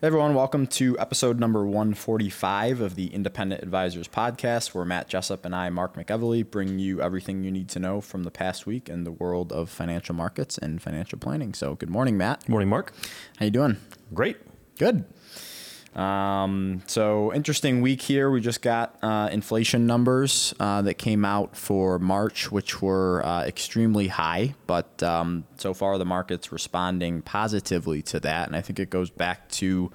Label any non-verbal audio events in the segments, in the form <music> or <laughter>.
Hey everyone, welcome to episode number 145 of the Independent Advisors Podcast, where Matt Jessup and I, Mark McEvely, bring you everything you need to know from the past week in the world of financial markets and financial planning. So, good morning, Matt. Good morning, Mark. How you doing? Great. Good. Um, so interesting week here. We just got uh, inflation numbers uh, that came out for March, which were uh, extremely high. But um, so far, the market's responding positively to that, and I think it goes back to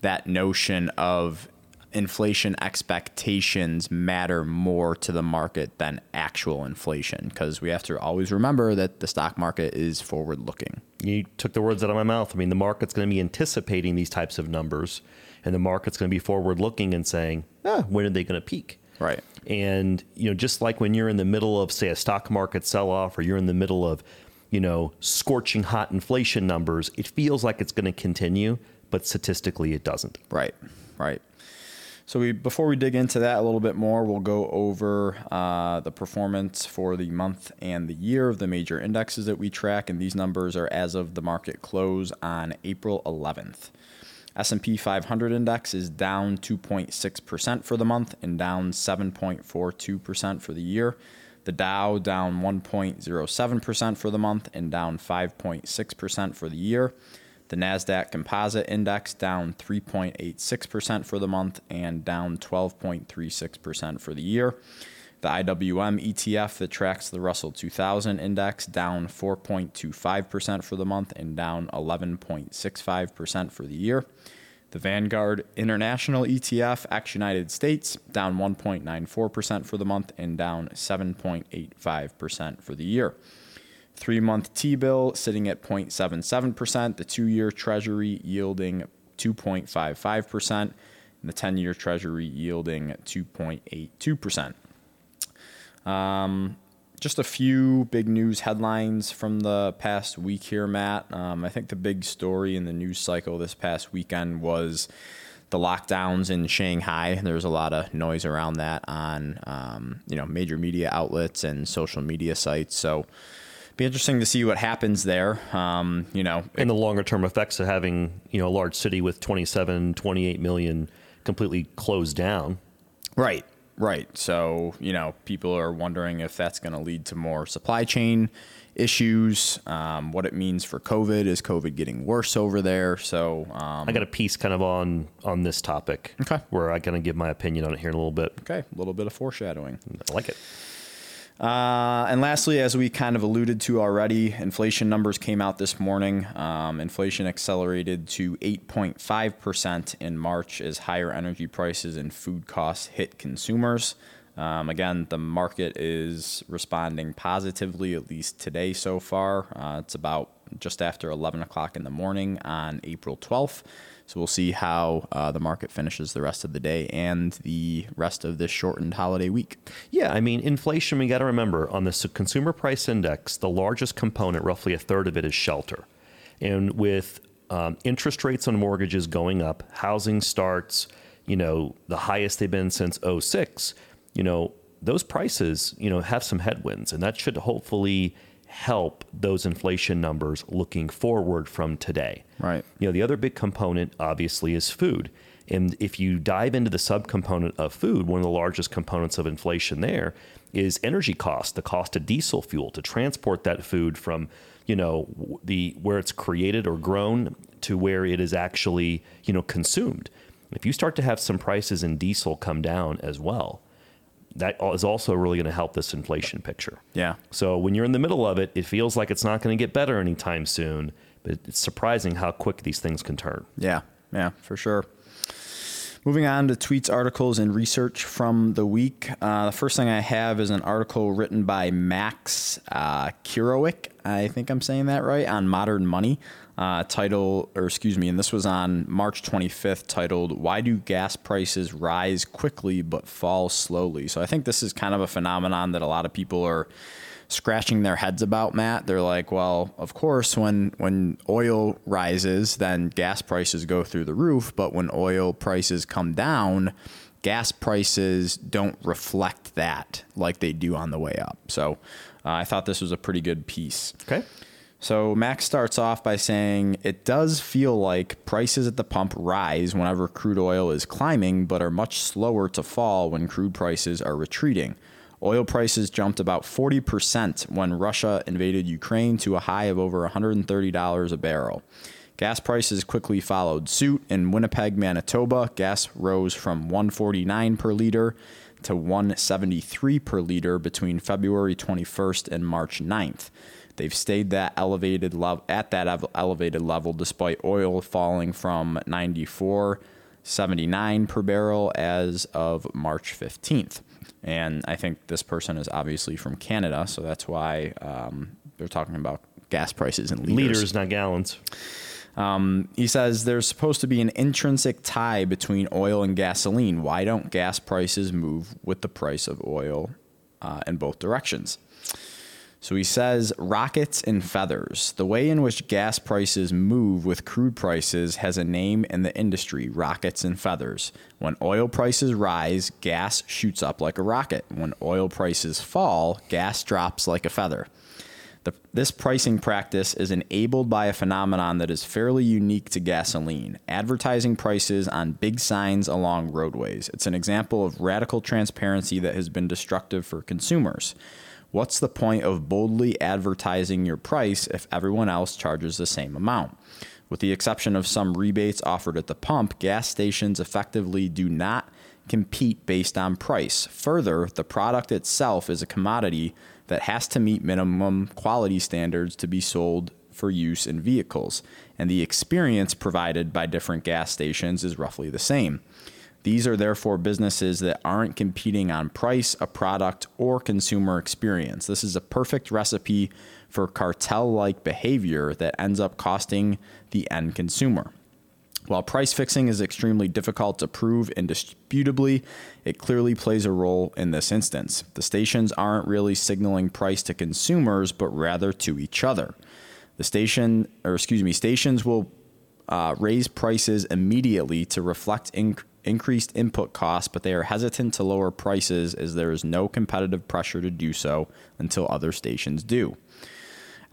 that notion of inflation expectations matter more to the market than actual inflation because we have to always remember that the stock market is forward looking. You took the words out of my mouth. I mean, the market's going to be anticipating these types of numbers and the market's going to be forward looking and saying, ah, when are they going to peak? Right. And you know, just like when you're in the middle of say a stock market sell off or you're in the middle of, you know, scorching hot inflation numbers, it feels like it's going to continue, but statistically it doesn't. Right. Right. So we before we dig into that a little bit more, we'll go over uh, the performance for the month and the year of the major indexes that we track, and these numbers are as of the market close on April 11th. S&P 500 index is down 2.6% for the month and down 7.42% for the year. The Dow down 1.07% for the month and down 5.6% for the year. The Nasdaq Composite Index down 3.86% for the month and down 12.36% for the year. The IWM ETF that tracks the Russell 2000 index down 4.25% for the month and down 11.65% for the year. The Vanguard International ETF ex United States down 1.94% for the month and down 7.85% for the year. Three month T bill sitting at 0.77%, the two year Treasury yielding 2.55%, and the 10 year Treasury yielding 2.82%. Um, just a few big news headlines from the past week here, Matt. Um, I think the big story in the news cycle this past weekend was the lockdowns in Shanghai. There was a lot of noise around that on um, you know major media outlets and social media sites. So be interesting to see what happens there. Um, you know, and the longer term effects of having you know a large city with 27, 28 million completely closed down. Right. Right. So, you know, people are wondering if that's going to lead to more supply chain issues, um, what it means for COVID. Is COVID getting worse over there? So, um, I got a piece kind of on on this topic. Okay. Where I kind of give my opinion on it here in a little bit. Okay. A little bit of foreshadowing. I like it. Uh, and lastly, as we kind of alluded to already, inflation numbers came out this morning. Um, inflation accelerated to 8.5% in March as higher energy prices and food costs hit consumers. Um, again, the market is responding positively, at least today so far. Uh, it's about just after 11 o'clock in the morning on April 12th. So we'll see how uh, the market finishes the rest of the day and the rest of this shortened holiday week. Yeah, I mean, inflation, we got to remember on the consumer price index, the largest component, roughly a third of it, is shelter. And with um, interest rates on mortgages going up, housing starts, you know, the highest they've been since 06, you know, those prices, you know, have some headwinds. And that should hopefully help those inflation numbers looking forward from today. Right. You know, the other big component obviously is food. And if you dive into the subcomponent of food, one of the largest components of inflation there is energy cost, the cost of diesel fuel to transport that food from, you know, the where it's created or grown to where it is actually, you know, consumed. If you start to have some prices in diesel come down as well, that is also really going to help this inflation picture. Yeah. So when you're in the middle of it, it feels like it's not going to get better anytime soon. But it's surprising how quick these things can turn. Yeah. Yeah, for sure. Moving on to tweets, articles, and research from the week. Uh, the first thing I have is an article written by Max uh, Kirouac. I think I'm saying that right on Modern Money. Uh, title, or excuse me, and this was on March 25th, titled "Why Do Gas Prices Rise Quickly but Fall Slowly?" So I think this is kind of a phenomenon that a lot of people are scratching their heads about. Matt, they're like, "Well, of course, when when oil rises, then gas prices go through the roof, but when oil prices come down." Gas prices don't reflect that like they do on the way up. So uh, I thought this was a pretty good piece. Okay. So Max starts off by saying it does feel like prices at the pump rise whenever crude oil is climbing, but are much slower to fall when crude prices are retreating. Oil prices jumped about 40% when Russia invaded Ukraine to a high of over $130 a barrel. Gas prices quickly followed suit. In Winnipeg, Manitoba, gas rose from 149 per liter to 173 per liter between February 21st and March 9th. They've stayed that elevated level at that elevated level despite oil falling from 94.79 per barrel as of March 15th. And I think this person is obviously from Canada, so that's why um, they're talking about gas prices in liters. Liters, not gallons. Um, he says there's supposed to be an intrinsic tie between oil and gasoline. Why don't gas prices move with the price of oil uh, in both directions? So he says rockets and feathers. The way in which gas prices move with crude prices has a name in the industry rockets and feathers. When oil prices rise, gas shoots up like a rocket. When oil prices fall, gas drops like a feather. The, this pricing practice is enabled by a phenomenon that is fairly unique to gasoline advertising prices on big signs along roadways. It's an example of radical transparency that has been destructive for consumers. What's the point of boldly advertising your price if everyone else charges the same amount? With the exception of some rebates offered at the pump, gas stations effectively do not compete based on price. Further, the product itself is a commodity that has to meet minimum quality standards to be sold for use in vehicles, and the experience provided by different gas stations is roughly the same. These are therefore businesses that aren't competing on price, a product, or consumer experience. This is a perfect recipe for cartel like behavior that ends up costing the end consumer. While price fixing is extremely difficult to prove indisputably, it clearly plays a role in this instance. The stations aren't really signaling price to consumers, but rather to each other. The station, or excuse me, stations will uh, raise prices immediately to reflect inc- increased input costs, but they are hesitant to lower prices as there is no competitive pressure to do so until other stations do.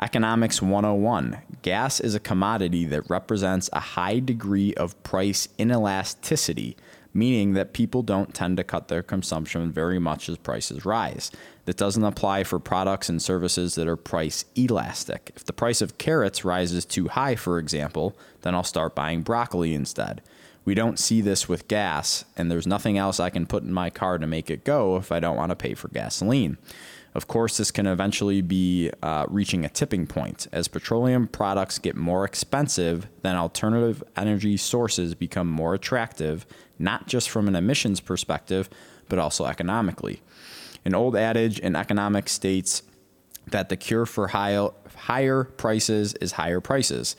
Economics 101 Gas is a commodity that represents a high degree of price inelasticity, meaning that people don't tend to cut their consumption very much as prices rise. That doesn't apply for products and services that are price elastic. If the price of carrots rises too high, for example, then I'll start buying broccoli instead. We don't see this with gas, and there's nothing else I can put in my car to make it go if I don't want to pay for gasoline. Of course, this can eventually be uh, reaching a tipping point. As petroleum products get more expensive, then alternative energy sources become more attractive, not just from an emissions perspective, but also economically. An old adage in economics states that the cure for high, higher prices is higher prices.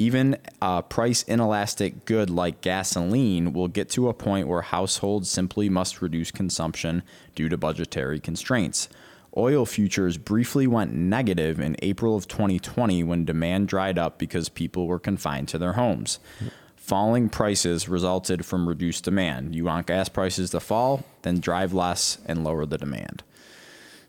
Even a price inelastic good like gasoline will get to a point where households simply must reduce consumption due to budgetary constraints. Oil futures briefly went negative in April of 2020 when demand dried up because people were confined to their homes. Falling prices resulted from reduced demand. You want gas prices to fall, then drive less and lower the demand.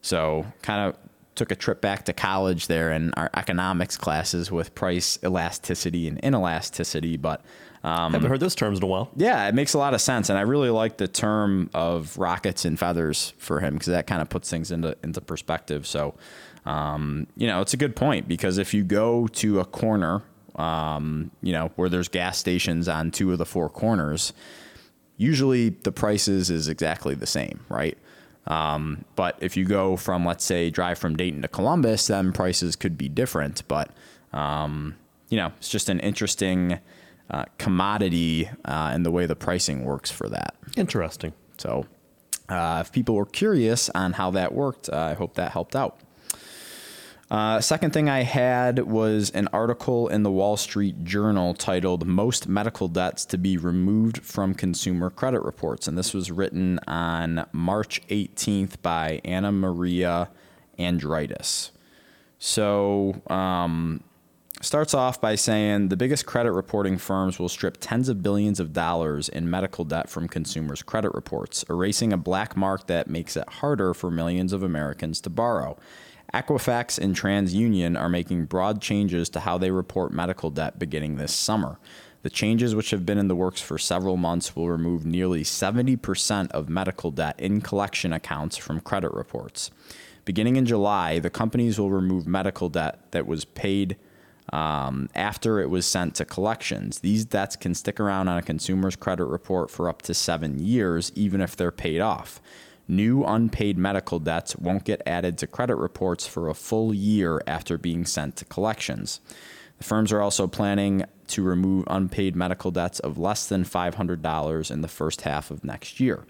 So, kind of took a trip back to college there in our economics classes with price elasticity and inelasticity, but um, haven't heard those terms in a while. Yeah, it makes a lot of sense, and I really like the term of rockets and feathers for him because that kind of puts things into into perspective. So, um, you know, it's a good point because if you go to a corner, um, you know, where there's gas stations on two of the four corners, usually the prices is exactly the same, right? Um, but if you go from, let's say, drive from Dayton to Columbus, then prices could be different. But, um, you know, it's just an interesting uh, commodity uh, and the way the pricing works for that. Interesting. So, uh, if people were curious on how that worked, uh, I hope that helped out. Uh, second thing I had was an article in the Wall Street Journal titled Most Medical Debts to Be Removed from Consumer Credit Reports. And this was written on March 18th by Anna Maria Andriotis. So, um, starts off by saying the biggest credit reporting firms will strip tens of billions of dollars in medical debt from consumers' credit reports, erasing a black mark that makes it harder for millions of Americans to borrow. Equifax and TransUnion are making broad changes to how they report medical debt beginning this summer. The changes, which have been in the works for several months, will remove nearly 70% of medical debt in collection accounts from credit reports. Beginning in July, the companies will remove medical debt that was paid um, after it was sent to collections. These debts can stick around on a consumer's credit report for up to seven years, even if they're paid off. New unpaid medical debts won't get added to credit reports for a full year after being sent to collections. The firms are also planning to remove unpaid medical debts of less than $500 in the first half of next year.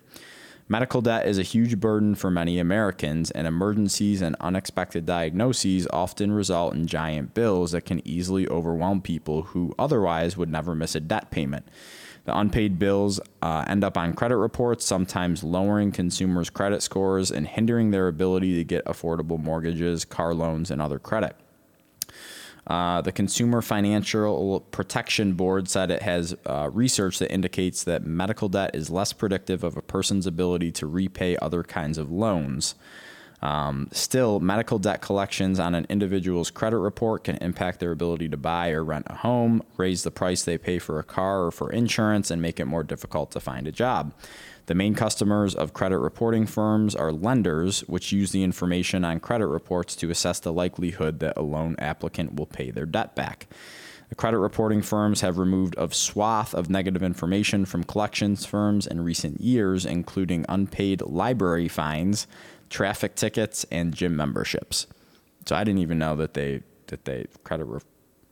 Medical debt is a huge burden for many Americans, and emergencies and unexpected diagnoses often result in giant bills that can easily overwhelm people who otherwise would never miss a debt payment. The unpaid bills uh, end up on credit reports, sometimes lowering consumers' credit scores and hindering their ability to get affordable mortgages, car loans, and other credit. Uh, the Consumer Financial Protection Board said it has uh, research that indicates that medical debt is less predictive of a person's ability to repay other kinds of loans. Um, still, medical debt collections on an individual's credit report can impact their ability to buy or rent a home, raise the price they pay for a car or for insurance, and make it more difficult to find a job. The main customers of credit reporting firms are lenders, which use the information on credit reports to assess the likelihood that a loan applicant will pay their debt back. The credit reporting firms have removed a swath of negative information from collections firms in recent years, including unpaid library fines, traffic tickets, and gym memberships. So I didn't even know that they that they credit re-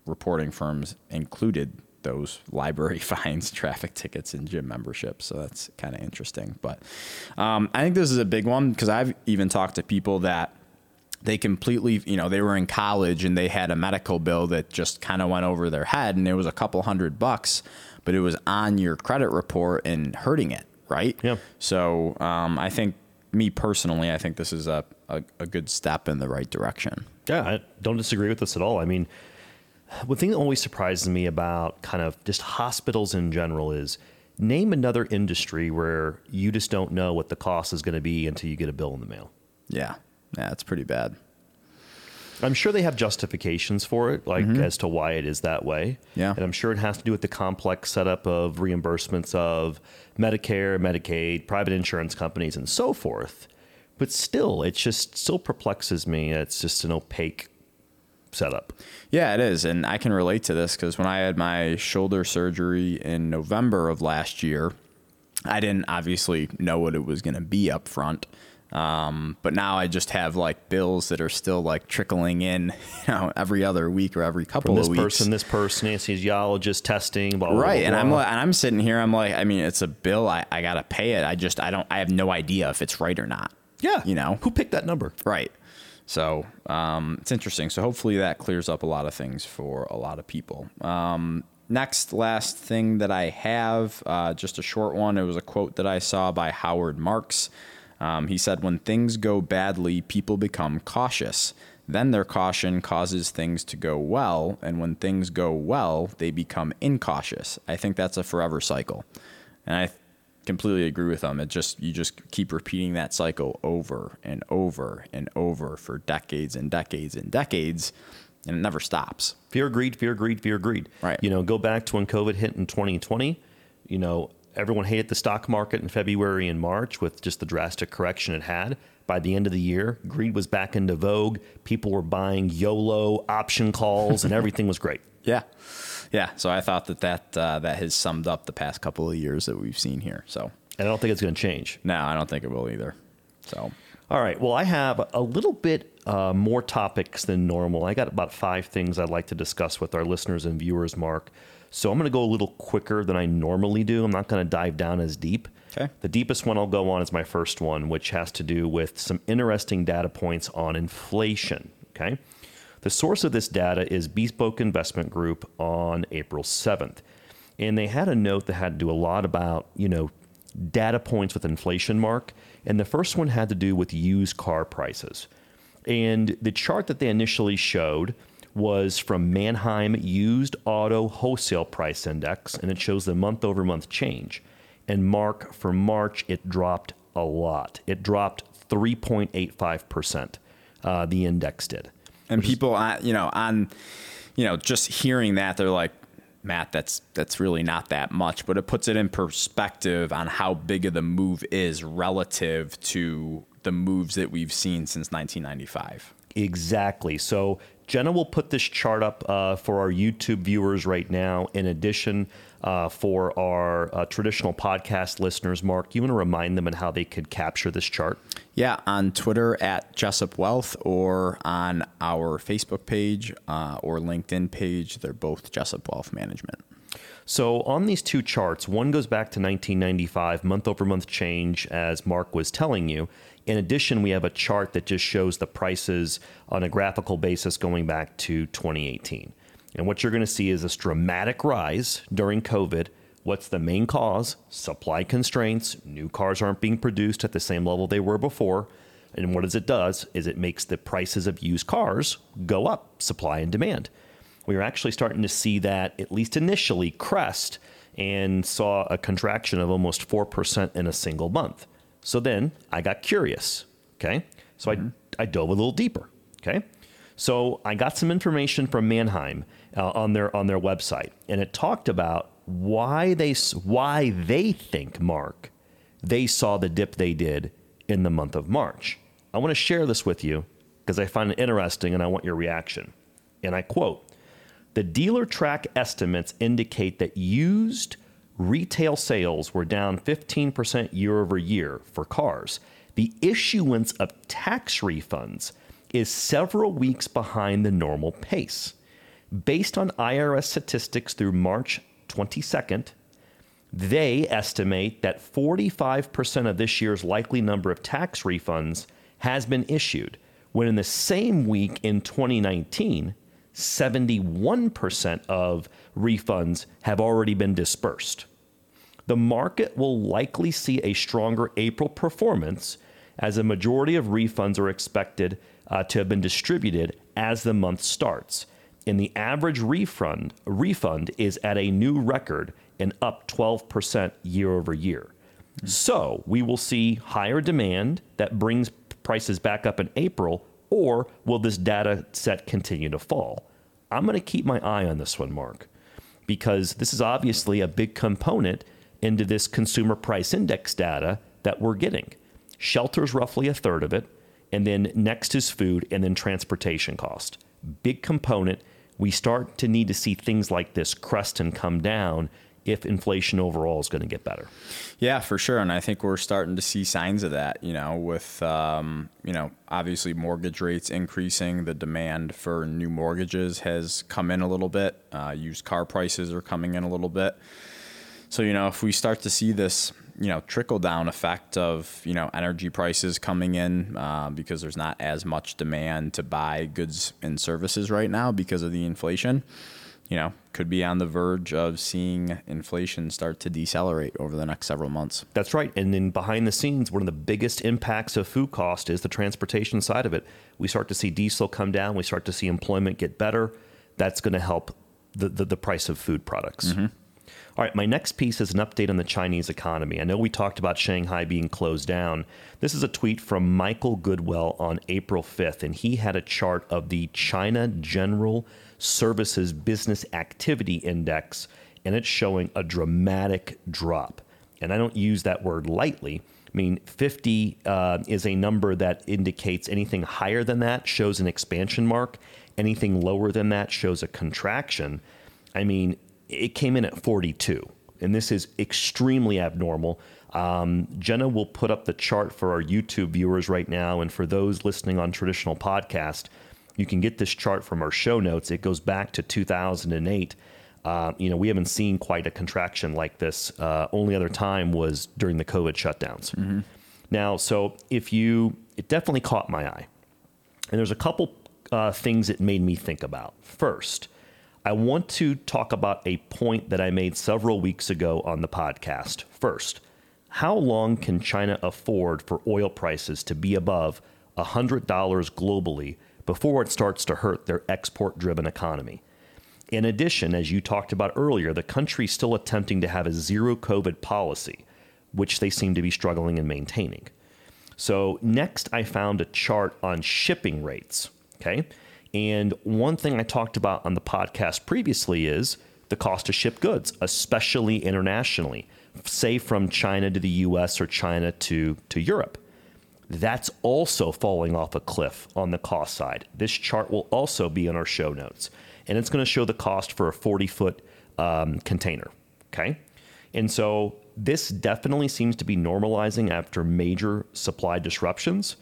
reporting firms included those <laughs> library <laughs> fines, traffic tickets, and gym memberships. So that's kind of interesting. But um, I think this is a big one because I've even talked to people that they completely, you know, they were in college and they had a medical bill that just kind of went over their head and it was a couple hundred bucks, but it was on your credit report and hurting it, right? Yeah. So um, I think me personally, I think this is a, a, a, good step in the right direction. Yeah, I don't disagree with this at all. I mean, one thing that always surprises me about kind of just hospitals in general is name another industry where you just don't know what the cost is going to be until you get a bill in the mail. Yeah, yeah, it's pretty bad. I'm sure they have justifications for it, like mm-hmm. as to why it is that way. Yeah. And I'm sure it has to do with the complex setup of reimbursements of Medicare, Medicaid, private insurance companies, and so forth. But still, it just still perplexes me. It's just an opaque setup. Yeah, it is. And I can relate to this because when I had my shoulder surgery in November of last year, I didn't obviously know what it was going to be up front. Um, but now I just have like bills that are still like trickling in, <laughs> you know, every other week or every couple From this of weeks. person, this person, anesthesiologist testing, blah, blah, right. Blah, and. I'm like, and I'm sitting here. I'm like, I mean, it's a bill. I, I gotta pay it. I just I don't. I have no idea if it's right or not. Yeah. You know who picked that number? Right. So um, it's interesting. So hopefully that clears up a lot of things for a lot of people. Um, next, last thing that I have, uh, just a short one. It was a quote that I saw by Howard Marks. Um, he said, When things go badly, people become cautious. Then their caution causes things to go well. And when things go well, they become incautious. I think that's a forever cycle. And I completely agree with him. It just, you just keep repeating that cycle over and over and over for decades and decades and decades. And it never stops. Fear, greed, fear, greed, fear, greed. Right. You know, go back to when COVID hit in 2020. You know, everyone hated the stock market in February and March with just the drastic correction it had. By the end of the year, greed was back into vogue. People were buying YOLO option calls, and everything was great. <laughs> Yeah, yeah. So I thought that that uh, that has summed up the past couple of years that we've seen here. So and I don't think it's going to change. No, I don't think it will either. So. All right. Well, I have a little bit uh, more topics than normal. I got about five things I'd like to discuss with our listeners and viewers, Mark. So I'm going to go a little quicker than I normally do. I'm not going to dive down as deep. Okay. The deepest one I'll go on is my first one, which has to do with some interesting data points on inflation. Okay. The source of this data is Bespoke Investment Group on April 7th. And they had a note that had to do a lot about, you know, data points with inflation mark. And the first one had to do with used car prices. And the chart that they initially showed was from Manheim Used Auto Wholesale Price Index, and it shows the month over month change. And Mark, for March, it dropped a lot. It dropped 3.85%. Uh, the index did. And people, you know, on, you know, just hearing that, they're like, Matt, that's that's really not that much, but it puts it in perspective on how big of the move is relative to the moves that we've seen since 1995. Exactly. So Jenna will put this chart up uh, for our YouTube viewers right now. In addition, uh, for our uh, traditional podcast listeners, Mark, you want to remind them on how they could capture this chart? Yeah, on Twitter at Jessup Wealth or on our Facebook page uh, or LinkedIn page. They're both Jessup Wealth Management. So on these two charts, one goes back to 1995, month over month change, as Mark was telling you. In addition, we have a chart that just shows the prices on a graphical basis going back to 2018. And what you're going to see is this dramatic rise during COVID. What's the main cause? Supply constraints. New cars aren't being produced at the same level they were before. And what does it does is it makes the prices of used cars go up, supply and demand. We were actually starting to see that at least initially crest and saw a contraction of almost 4% in a single month. So then I got curious. Okay. So mm-hmm. I, I dove a little deeper. Okay. So I got some information from Manheim uh, on their on their website, and it talked about why they why they think Mark they saw the dip they did in the month of March. I want to share this with you because I find it interesting and I want your reaction. And I quote: "The Dealertrack estimates indicate that used retail sales were down 15% year over year for cars. The issuance of tax refunds is several weeks behind the normal pace. Based on IRS statistics through March 22nd, they estimate that 45% of this year's likely number of tax refunds has been issued, when in the same week in 2019, 71% of refunds have already been dispersed. The market will likely see a stronger April performance as a majority of refunds are expected uh, to have been distributed as the month starts. And the average refund refund is at a new record and up 12% year over year. So we will see higher demand that brings prices back up in April, or will this data set continue to fall? I'm going to keep my eye on this one, Mark, because this is obviously a big component into this consumer price index data that we're getting. Shelter's roughly a third of it, and then next is food and then transportation cost. Big component. We start to need to see things like this crest and come down if inflation overall is going to get better. Yeah, for sure, and I think we're starting to see signs of that. You know, with um, you know obviously mortgage rates increasing, the demand for new mortgages has come in a little bit. Uh, used car prices are coming in a little bit. So you know, if we start to see this you know trickle down effect of you know energy prices coming in uh, because there's not as much demand to buy goods and services right now because of the inflation you know could be on the verge of seeing inflation start to decelerate over the next several months that's right and then behind the scenes one of the biggest impacts of food cost is the transportation side of it we start to see diesel come down we start to see employment get better that's going to help the, the, the price of food products mm-hmm. All right, my next piece is an update on the Chinese economy. I know we talked about Shanghai being closed down. This is a tweet from Michael Goodwell on April 5th, and he had a chart of the China General Services Business Activity Index, and it's showing a dramatic drop. And I don't use that word lightly. I mean, 50 uh, is a number that indicates anything higher than that shows an expansion mark. Anything lower than that shows a contraction. I mean, it came in at 42, and this is extremely abnormal. Um, Jenna will put up the chart for our YouTube viewers right now, and for those listening on traditional podcast, you can get this chart from our show notes. It goes back to 2008. Uh, you know, we haven't seen quite a contraction like this. Uh, only other time was during the COVID shutdowns. Mm-hmm. Now, so if you, it definitely caught my eye, and there's a couple uh, things it made me think about. First, I want to talk about a point that I made several weeks ago on the podcast. First, how long can China afford for oil prices to be above $100 globally before it starts to hurt their export driven economy? In addition, as you talked about earlier, the country is still attempting to have a zero COVID policy, which they seem to be struggling in maintaining. So, next, I found a chart on shipping rates. Okay. And one thing I talked about on the podcast previously is the cost to ship goods, especially internationally, say from China to the US or China to, to Europe. That's also falling off a cliff on the cost side. This chart will also be in our show notes, and it's going to show the cost for a 40 foot um, container. Okay. And so this definitely seems to be normalizing after major supply disruptions.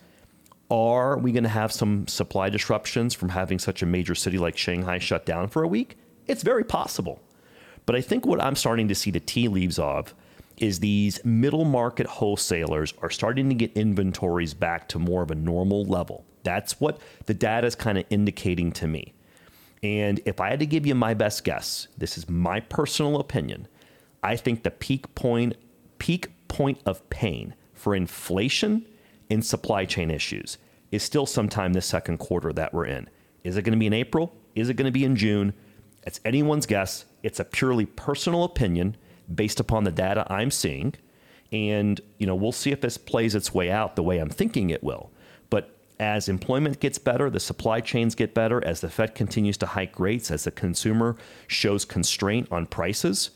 Are we going to have some supply disruptions from having such a major city like Shanghai shut down for a week? It's very possible. But I think what I'm starting to see the tea leaves of is these middle market wholesalers are starting to get inventories back to more of a normal level. That's what the data is kind of indicating to me. And if I had to give you my best guess, this is my personal opinion. I think the peak point peak point of pain for inflation and supply chain issues is still sometime this second quarter that we're in. Is it going to be in April? Is it going to be in June? It's anyone's guess. It's a purely personal opinion based upon the data I'm seeing. And, you know, we'll see if this plays its way out the way I'm thinking it will. But as employment gets better, the supply chains get better, as the Fed continues to hike rates, as the consumer shows constraint on prices,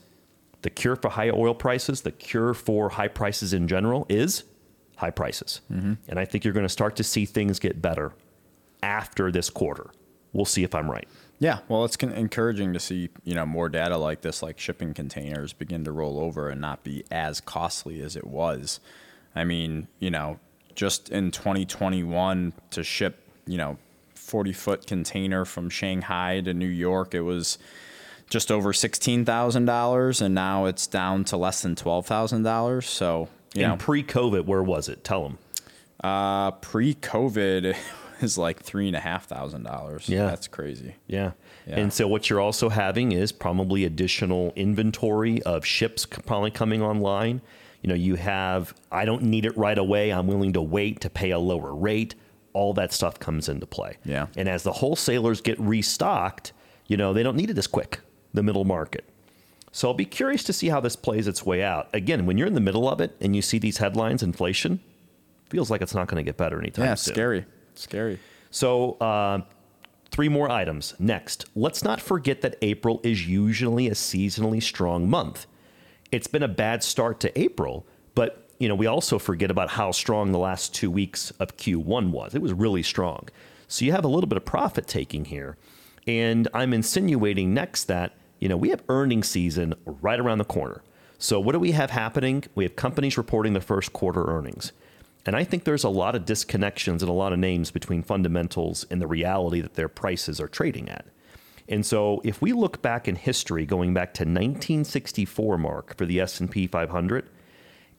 the cure for high oil prices, the cure for high prices in general is high prices. Mm-hmm. And I think you're going to start to see things get better after this quarter. We'll see if I'm right. Yeah, well, it's con- encouraging to see you know more data like this, like shipping containers begin to roll over and not be as costly as it was. I mean, you know, just in 2021 to ship you know 40 foot container from Shanghai to New York, it was just over sixteen thousand dollars, and now it's down to less than twelve thousand dollars. So, you and pre-COVID, where was it? Tell them. Uh, pre-COVID, <laughs> is like three and a half thousand dollars. Yeah, that's crazy. Yeah. yeah. And so what you're also having is probably additional inventory of ships probably coming online. You know, you have I don't need it right away. I'm willing to wait to pay a lower rate. All that stuff comes into play. Yeah. And as the wholesalers get restocked, you know, they don't need it as quick. The middle market. So I'll be curious to see how this plays its way out. Again, when you're in the middle of it and you see these headlines, inflation feels like it's not going to get better anytime yeah, soon. Yeah, scary. Scary. So, uh, three more items. Next, let's not forget that April is usually a seasonally strong month. It's been a bad start to April, but you know we also forget about how strong the last two weeks of Q1 was. It was really strong. So you have a little bit of profit taking here, and I'm insinuating next that you know we have earnings season right around the corner. So what do we have happening? We have companies reporting the first quarter earnings. And I think there's a lot of disconnections and a lot of names between fundamentals and the reality that their prices are trading at. And so if we look back in history going back to 1964 mark for the S&P 500,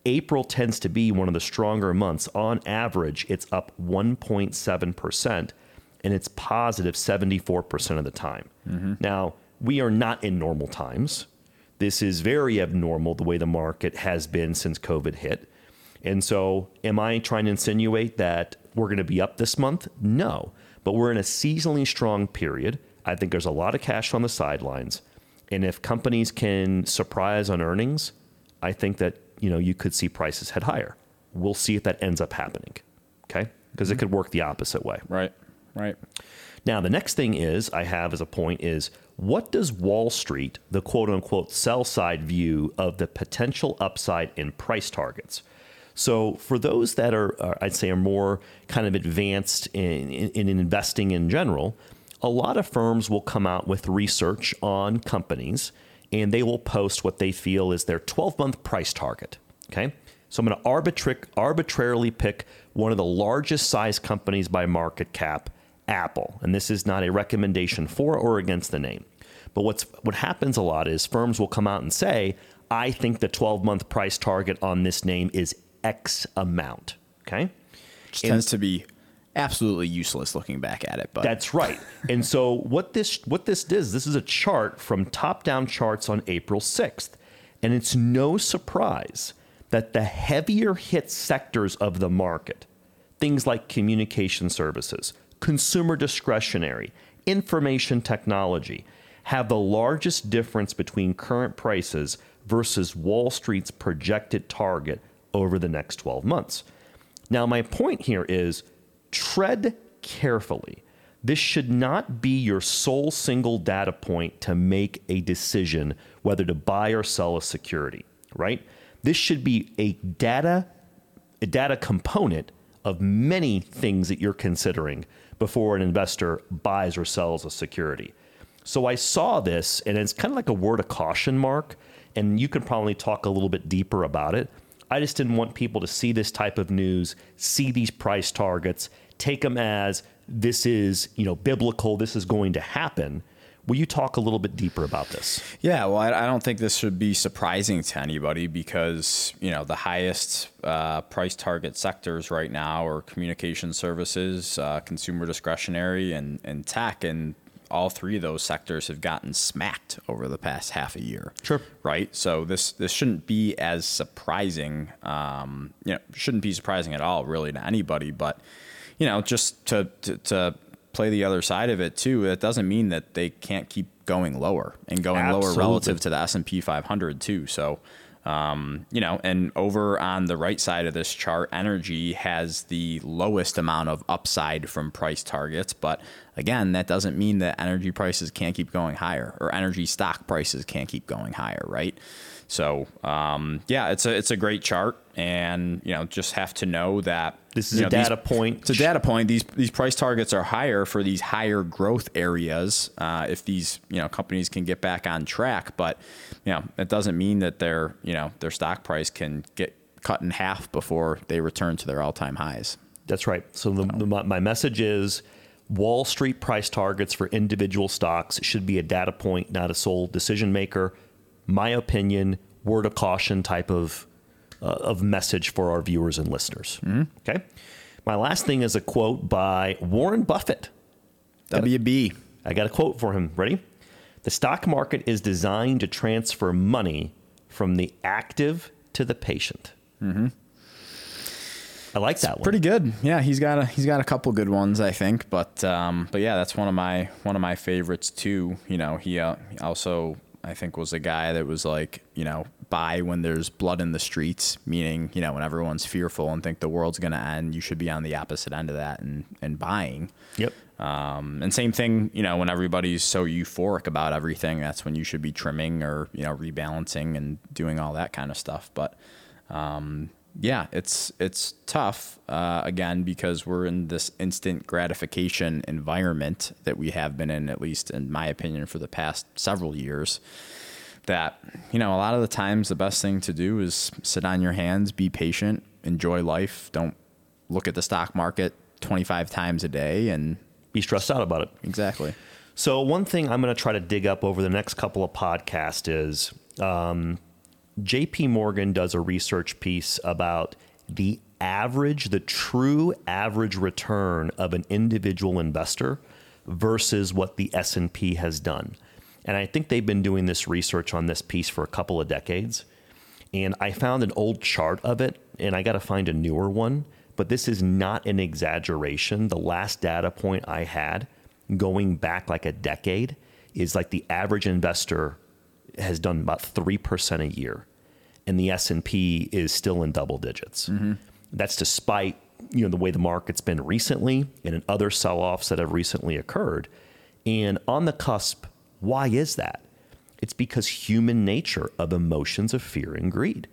April tends to be one of the stronger months. On average, it's up 1.7% and it's positive 74% of the time. Mm-hmm. Now, we are not in normal times. This is very abnormal the way the market has been since COVID hit. And so, am I trying to insinuate that we're going to be up this month? No, but we're in a seasonally strong period. I think there's a lot of cash on the sidelines. And if companies can surprise on earnings, I think that, you know, you could see prices head higher. We'll see if that ends up happening. Okay? Because mm-hmm. it could work the opposite way. Right. Right. Now, the next thing is I have as a point is what does Wall Street, the quote unquote sell side view of the potential upside in price targets? So for those that are, I'd say, are more kind of advanced in, in, in investing in general, a lot of firms will come out with research on companies and they will post what they feel is their 12 month price target. Okay. So I'm going to arbitra- arbitrarily pick one of the largest size companies by market cap, Apple. And this is not a recommendation for or against the name. But what's what happens a lot is firms will come out and say, I think the 12 month price target on this name is X amount. Okay. Which tends to be absolutely useless looking back at it. But That's right. And so what this what this is, this is a chart from top-down charts on April 6th. And it's no surprise that the heavier hit sectors of the market, things like communication services, consumer discretionary, information technology, have the largest difference between current prices versus Wall Street's projected target over the next 12 months. Now, my point here is tread carefully. This should not be your sole single data point to make a decision whether to buy or sell a security, right? This should be a data a data component of many things that you're considering before an investor buys or sells a security. So I saw this and it's kind of like a word of caution mark and you can probably talk a little bit deeper about it. I just didn't want people to see this type of news, see these price targets, take them as this is, you know, biblical, this is going to happen. Will you talk a little bit deeper about this? Yeah, well, I, I don't think this should be surprising to anybody because you know the highest uh, price target sectors right now are communication services, uh, consumer discretionary, and and tech, and all three of those sectors have gotten smacked over the past half a year. Sure. Right. So this this shouldn't be as surprising. Um, you know, shouldn't be surprising at all, really, to anybody. But you know, just to, to, to play the other side of it too, it doesn't mean that they can't keep going lower and going Absolutely. lower relative to the S and P 500 too. So, um, you know, and over on the right side of this chart, energy has the lowest amount of upside from price targets. But again, that doesn't mean that energy prices can't keep going higher or energy stock prices can't keep going higher, right? So um, yeah, it's a it's a great chart, and you know just have to know that This is a know, these- data point. It's a data point. These these price targets are higher for these higher growth areas uh, if these you know companies can get back on track. But you know it doesn't mean that their you know their stock price can get cut in half before they return to their all time highs. That's right. So the, the, my my message is Wall Street price targets for individual stocks should be a data point, not a sole decision maker. My opinion, word of caution type of uh, of message for our viewers and listeners. Okay. My last thing is a quote by Warren Buffett. WB. I got a quote for him. Ready? The stock market is designed to transfer money from the active to the patient. Mm-hmm. I like that one. Pretty good. Yeah, he's got a he's got a couple good ones, I think. But um, but yeah, that's one of my one of my favorites too. You know, he uh, also I think was a guy that was like you know buy when there's blood in the streets, meaning you know when everyone's fearful and think the world's gonna end, you should be on the opposite end of that and and buying. Yep. Um, and same thing, you know, when everybody's so euphoric about everything, that's when you should be trimming or you know rebalancing and doing all that kind of stuff. But um, yeah, it's it's tough uh, again because we're in this instant gratification environment that we have been in, at least in my opinion, for the past several years. That you know, a lot of the times, the best thing to do is sit on your hands, be patient, enjoy life. Don't look at the stock market 25 times a day and Be stressed out about it. exactly. So one thing I'm going to try to dig up over the next couple of podcasts is um, J.P. Morgan does a research piece about the average, the true average return of an individual investor versus what the S&P has done. And I think they've been doing this research on this piece for a couple of decades. And I found an old chart of it, and I got to find a newer one. But this is not an exaggeration. The last data point I had going back like a decade is like the average investor has done about 3% a year and the S&P is still in double digits. Mm-hmm. That's despite, you know, the way the market's been recently and in other sell-offs that have recently occurred. And on the cusp, why is that? It's because human nature of emotions of fear and greed.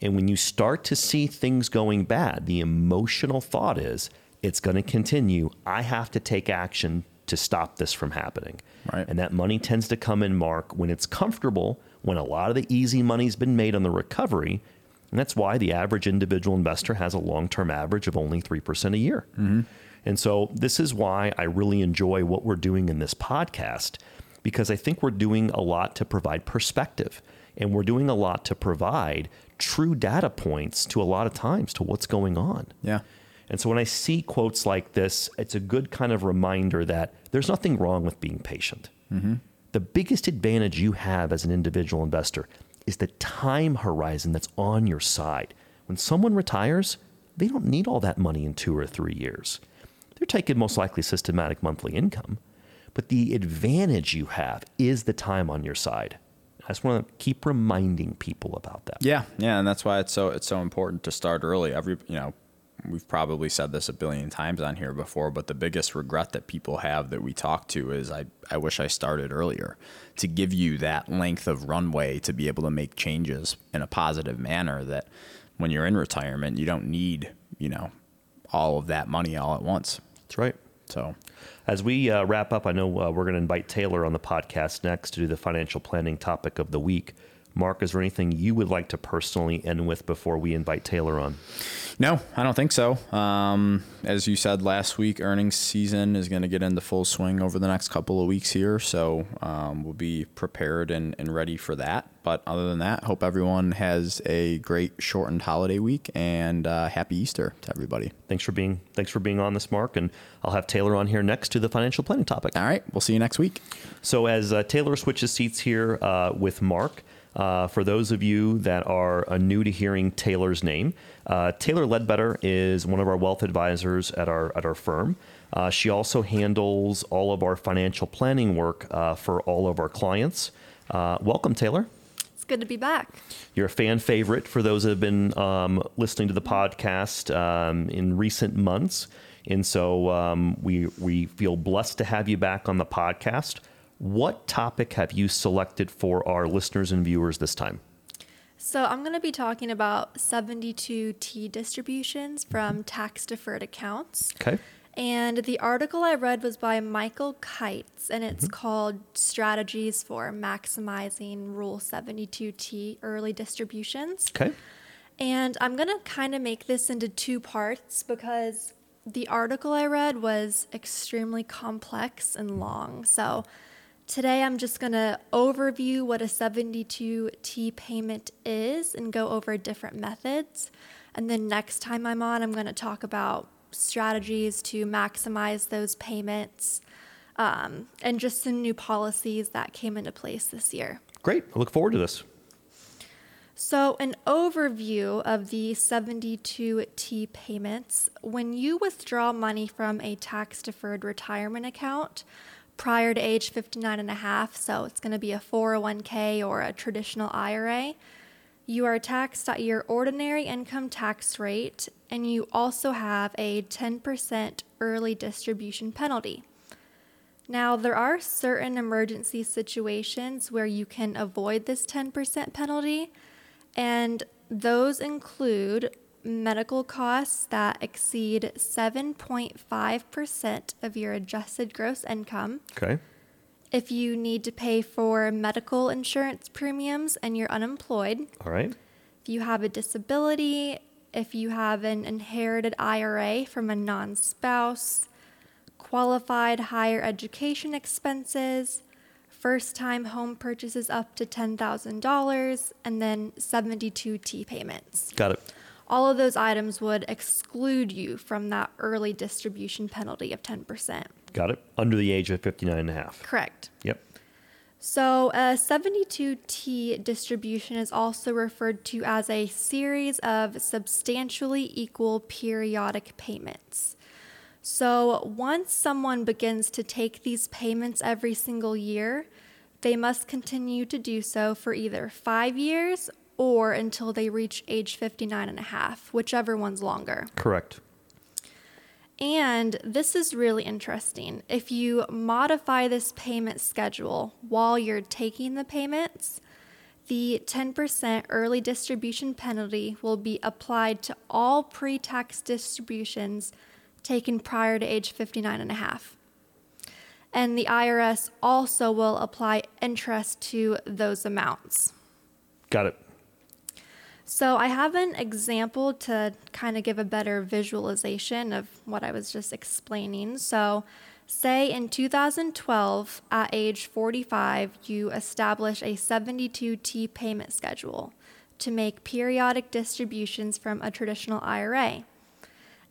And when you start to see things going bad, the emotional thought is it's going to continue. I have to take action to stop this from happening. Right. And that money tends to come in, Mark, when it's comfortable, when a lot of the easy money's been made on the recovery. And that's why the average individual investor has a long term average of only 3% a year. Mm-hmm. And so this is why I really enjoy what we're doing in this podcast because I think we're doing a lot to provide perspective and we're doing a lot to provide true data points to a lot of times to what's going on. Yeah. And so when I see quotes like this, it's a good kind of reminder that there's nothing wrong with being patient. Mm-hmm. The biggest advantage you have as an individual investor is the time horizon that's on your side. When someone retires, they don't need all that money in two or three years. They're taking most likely systematic monthly income, but the advantage you have is the time on your side. I just want to keep reminding people about that. Yeah, yeah, and that's why it's so it's so important to start early. Every you know, we've probably said this a billion times on here before, but the biggest regret that people have that we talk to is I I wish I started earlier to give you that length of runway to be able to make changes in a positive manner that when you're in retirement, you don't need, you know, all of that money all at once. That's right. So, As we uh, wrap up, I know uh, we're going to invite Taylor on the podcast next to do the financial planning topic of the week. Mark, is there anything you would like to personally end with before we invite Taylor on? No, I don't think so. Um, as you said last week, earnings season is going to get into full swing over the next couple of weeks here. So um, we'll be prepared and, and ready for that. But other than that, hope everyone has a great shortened holiday week and uh, happy Easter to everybody. Thanks for being thanks for being on this, Mark, and I'll have Taylor on here next to the financial planning topic. All right, we'll see you next week. So as uh, Taylor switches seats here uh, with Mark, uh, for those of you that are uh, new to hearing Taylor's name, uh, Taylor Ledbetter is one of our wealth advisors at our at our firm. Uh, she also handles all of our financial planning work uh, for all of our clients. Uh, welcome, Taylor. It's good to be back. You're a fan favorite for those that have been um, listening to the podcast um, in recent months, and so um, we we feel blessed to have you back on the podcast. What topic have you selected for our listeners and viewers this time? So, I'm going to be talking about 72T distributions mm-hmm. from tax deferred accounts. Okay. And the article I read was by Michael Kitces, and it's mm-hmm. called Strategies for Maximizing Rule 72T Early Distributions. Okay. And I'm going to kind of make this into two parts because the article I read was extremely complex and mm-hmm. long. So today I'm just going to overview what a 72T payment is and go over different methods. And then next time I'm on, I'm going to talk about strategies to maximize those payments um, and just some new policies that came into place this year. Great. I look forward to this. So, an overview of the 72T payments. When you withdraw money from a tax deferred retirement account prior to age 59 and a half, so it's going to be a 401k or a traditional IRA, you are taxed at your ordinary income tax rate, and you also have a 10% early distribution penalty. Now, there are certain emergency situations where you can avoid this 10% penalty, and those include medical costs that exceed 7.5% of your adjusted gross income. Okay. If you need to pay for medical insurance premiums and you're unemployed, All right. if you have a disability, if you have an inherited IRA from a non spouse, qualified higher education expenses, first time home purchases up to $10,000, and then 72T payments. Got it. All of those items would exclude you from that early distribution penalty of 10%. Got it. Under the age of 59 and a half. Correct. Yep. So, a 72T distribution is also referred to as a series of substantially equal periodic payments. So, once someone begins to take these payments every single year, they must continue to do so for either five years or until they reach age 59 and a half, whichever one's longer. Correct. And this is really interesting. If you modify this payment schedule while you're taking the payments, the 10% early distribution penalty will be applied to all pre tax distributions taken prior to age 59 and a half. And the IRS also will apply interest to those amounts. Got it. So I have an example to kind of give a better visualization of what I was just explaining. So say in 2012 at age 45 you establish a 72T payment schedule to make periodic distributions from a traditional IRA.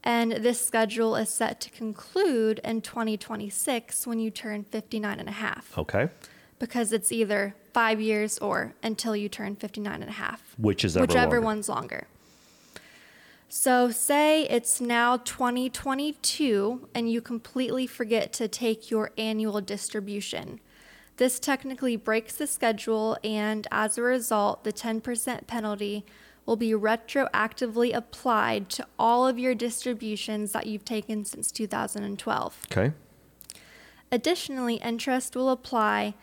And this schedule is set to conclude in 2026 when you turn 59 and a half Okay. because it's either five years or until you turn 59 and a half. Which is whichever longer. one's longer. So, say it's now 2022 and you completely forget to take your annual distribution. This technically breaks the schedule, and as a result, the 10% penalty will be retroactively applied to all of your distributions that you've taken since 2012. Okay. Additionally, interest will apply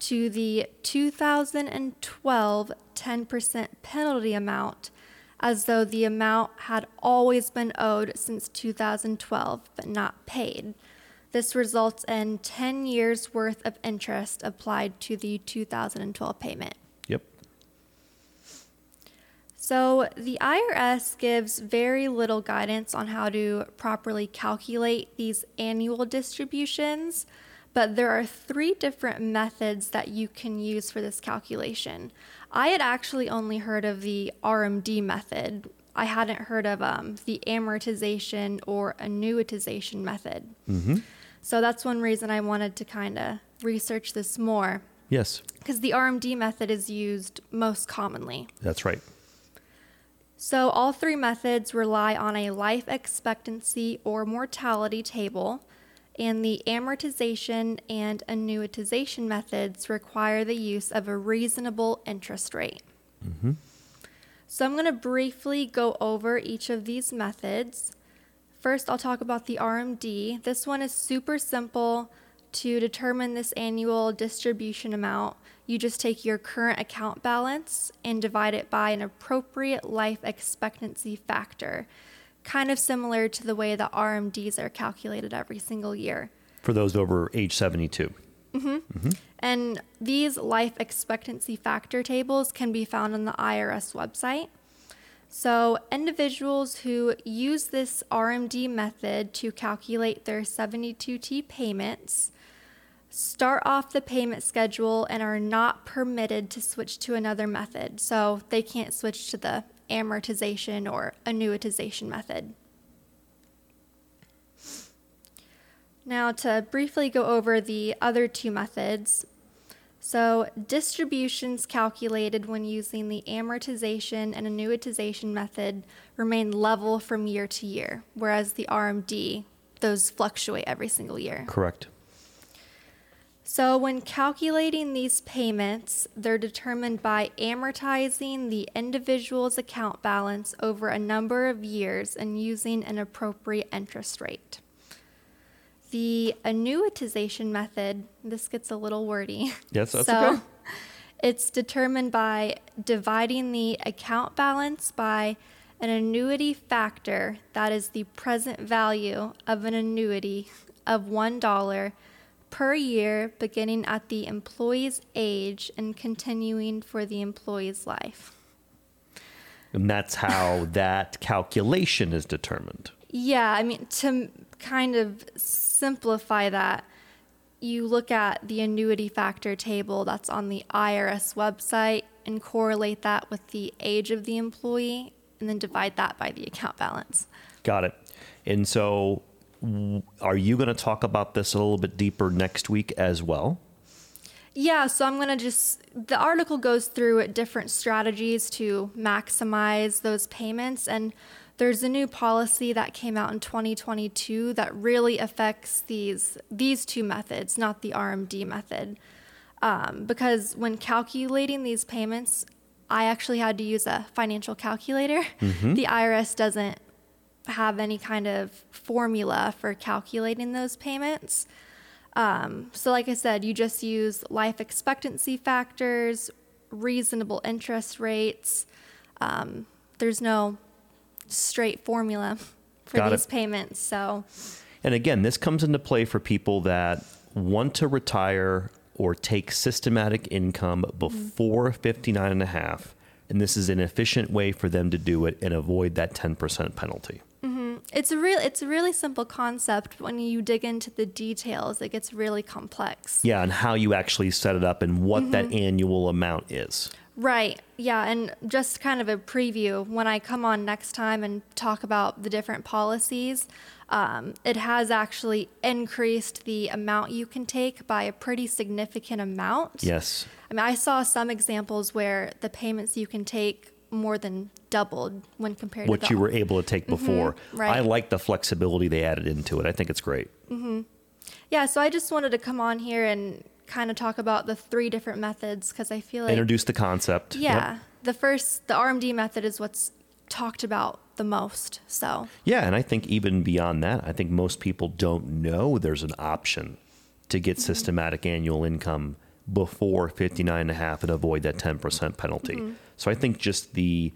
to the 2012 10% penalty amount as though the amount had always been owed since 2012 but not paid. This results in 10 years worth of interest applied to the 2012 payment. Yep. So, the IRS gives very little guidance on how to properly calculate these annual distributions, but there are three different methods that you can use for this calculation. I had actually only heard of the RMD method. I hadn't heard of um, the amortization or annuitization method. So, that's one reason I wanted to kind of research this more Yes. because the RMD method is used most commonly. That's right. So, all three methods rely on a life expectancy or mortality table, and the amortization and annuitization methods require the use of a reasonable interest rate. Mm-hmm. So, I'm going to briefly go over each of these methods. First, I'll talk about the RMD. This one is super simple to determine this annual distribution amount. You just take your current account balance and divide it by an appropriate life expectancy factor, kind of similar to the way the RMDs are calculated every single year. For those over age 72. Mm-hmm. Mm-hmm. And these life expectancy factor tables can be found on the IRS website. So, individuals who use this RMD method to calculate their 72T payments start off the payment schedule and are not permitted to switch to another method. So, they can't switch to the amortization or annuitization method. Now, to briefly go over the other two methods. So, distributions calculated when using the amortization and annuitization method remain level from year to year, whereas the RMD, those fluctuate every single year. Correct. So, when calculating these payments, they're determined by amortizing the individual's account balance over a number of years and using an appropriate interest rate. The annuitization method, this gets a little wordy. Yes, that's so, okay. <laughs> It's determined by dividing the account balance by an annuity factor that is the present value of an annuity of $1 per year beginning at the employee's age and continuing for the employee's life. And that's how <laughs> that calculation is determined. Yeah, I mean, to kind of simplify that, you look at the annuity factor table that's on the IRS website and correlate that with the age of the employee and then divide that by the account balance. Got it. And so, are you going to talk about this a little bit deeper next week as well? Yeah, so I'm going to just, the article goes through different strategies to maximize those payments. And there's a new policy that came out in 2022 that really affects these, these two methods, not the RMD method. Um, because when calculating these payments, I actually had to use a financial calculator. The IRS doesn't have any kind of formula for calculating those payments. Um, so, like I said, you just use life expectancy factors, reasonable interest rates. Um, there's no straight formula <laughs> for Got it. these payments. So, And again, this comes into play for people that want to retire or take systematic income before 59 and a half. And this is an efficient way for them to do it and avoid that 10% penalty. It's a real it's a really simple concept. When you dig into the details, it gets really complex. Yeah, and how you actually set it up and what that annual amount is. Right. Yeah. And just kind of a preview when I come on next time and talk about the different policies, um, it has actually increased the amount you can take by a pretty significant amount. Yes. I mean, I saw some examples where the payments you can take more than doubled when compared What to what you were able to take mm-hmm, before. right. I like the flexibility they added into it. I think it's great. Mm-hmm. Yeah, so I just wanted to come on here and kind of talk about the three different methods because I feel like Introduce the concept. Yep. yeah, the first the RMD method is what's talked about the most. So Yeah, and I think even beyond that, I think most people don't know there's an option to get mm-hmm. systematic annual income before 59 and a half and avoid that 10% penalty. Mm-hmm. So I think just the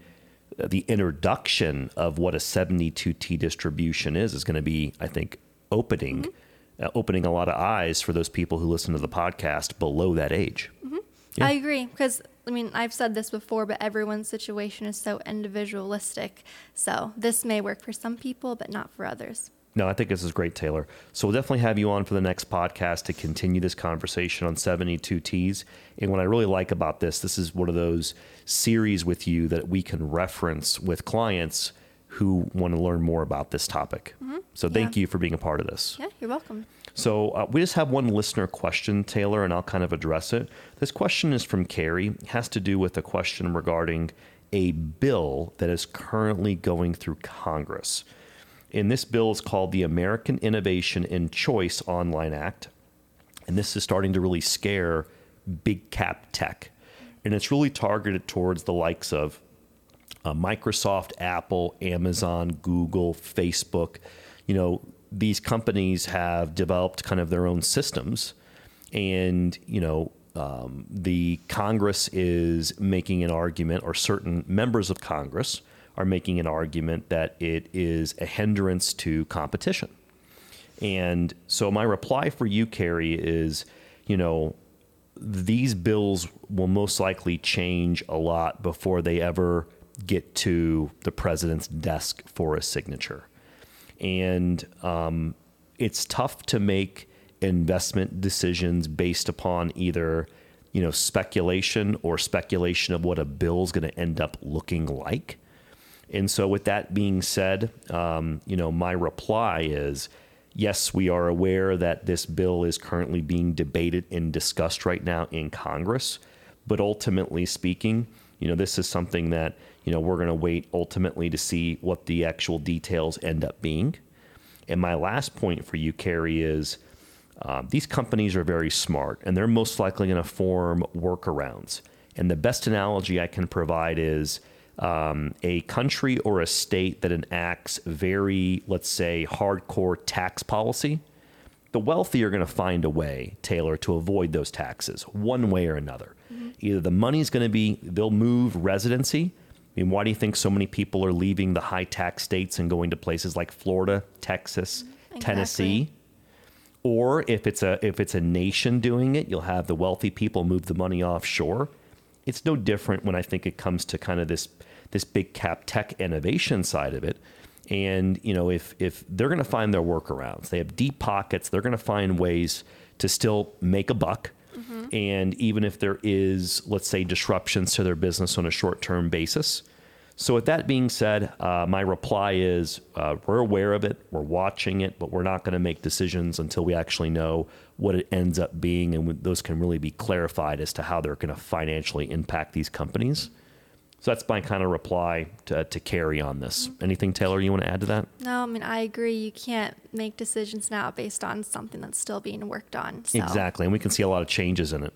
the introduction of what a 72T distribution is is going to be I think opening mm-hmm. uh, opening a lot of eyes for those people who listen to the podcast below that age. Mm-hmm. Yeah. I agree because I mean I've said this before, but everyone's situation is so individualistic. So this may work for some people, but not for others. No, I think this is great, Taylor. So we'll definitely have you on for the next podcast to continue this conversation on 72 Ts. And what I really like about this, this is one of those series with you that we can reference with clients who want to learn more about this topic. So thank Yeah. you for being a part of this. Yeah, you're welcome. So uh, we just have one listener question, Taylor, and I'll kind of address it. This question is from Carrie. It has to do with a question regarding a bill that is currently going through Congress. And this bill is called the American Innovation and Choice Online Act. And this is starting to really scare big cap tech. And it's really targeted towards the likes of uh, Microsoft, Apple, Amazon, Google, Facebook. You know, these companies have developed kind of their own systems, and you know, um, the Congress is making an argument, or certain members of Congress are making an argument that it is a hindrance to competition. And so, my reply for you, Carrie, is you know, these bills will most likely change a lot before they ever get to the president's desk for a signature. And um, it's tough to make investment decisions based upon either you know speculation or speculation of what a bill is going to end up looking like. And so, with that being said, um, you know, my reply is yes, we are aware that this bill is currently being debated and discussed right now in Congress. But ultimately speaking, you know, this is something that, you know, we're going to wait ultimately to see what the actual details end up being. And my last point for you, Carrie, is uh, these companies are very smart and they're most likely going to form workarounds. And the best analogy I can provide is um, a country or a state that enacts very, let's say, hardcore tax policy. The wealthy are going to find a way, Taylor, to avoid those taxes one way or another. Either the money's going to be, they'll move residency. I mean, why do you think so many people are leaving the high tax states and going to places like Florida, Texas, Tennessee? Or if it's a if it's a nation doing it, you'll have the wealthy people move the money offshore. It's no different when I think it comes to kind of this this big cap tech innovation side of it. And you know, if if they're going to find their workarounds, they have deep pockets. They're going to find ways to still make a buck. Mm-hmm. And even if there is, let's say, disruptions to their business on a short term basis. So, with that being said, uh, my reply is uh, we're aware of it, we're watching it, but we're not going to make decisions until we actually know what it ends up being, and those can really be clarified as to how they're going to financially impact these companies. So that's my kind of reply to, to Carrie on this. Anything, Taylor, you want to add to that? No, I mean I agree. You can't make decisions now based on something that's still being worked on. So. Exactly, and we can see a lot of changes in it.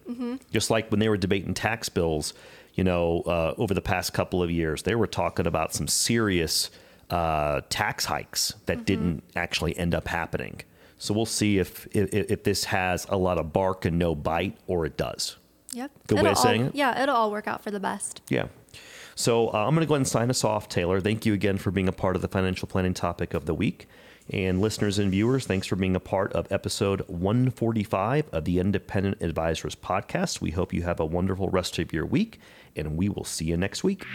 Just like when they were debating tax bills, you know, uh, over the past couple of years, they were talking about some serious uh, tax hikes that didn't actually end up happening. So we'll see if, if if this has a lot of bark and no bite, or it does. Yep. Good way of It'll saying it? Yeah, it'll all work out for the best. Yeah. So uh, I'm going to go ahead and sign us off, Taylor. Thank you again for being a part of the financial planning topic of the week. And listeners and viewers, thanks for being a part of episode 145 of the Independent Advisors podcast. We hope you have a wonderful rest of your week, and we will see you next week.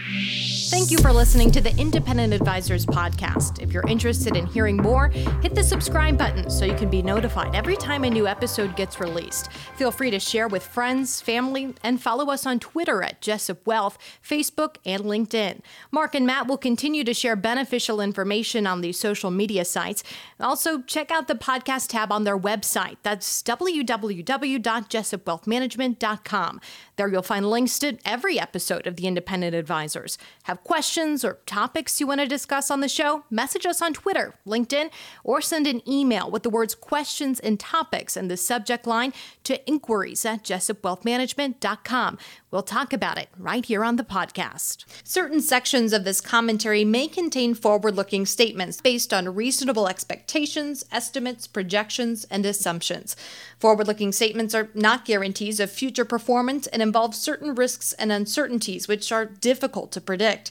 Thank you for listening to the Independent Advisors podcast. If you're interested in hearing more, hit the subscribe button so you can be notified every time a new episode gets released. Feel free to share with friends, family, and follow us on Twitter at Jessup Wealth, Facebook, and LinkedIn. Mark and Matt will continue to share beneficial information on these social media sites. Also, check out the podcast tab on their website. That's www.jessupwealthmanagement.com. There you'll find links to every episode of the Independent Advisors. Have questions or topics you want to discuss on the show? Message us on Twitter, LinkedIn, or send an email with the words questions and topics in the subject line to inquiries at jessupwealthmanagement.com. We'll talk about it right here on the podcast. Certain sections of this commentary may contain forward looking statements based on reasonable expectations, estimates, projections, and assumptions. Forward looking statements are not guarantees of future performance and involve certain risks and uncertainties which are difficult to predict.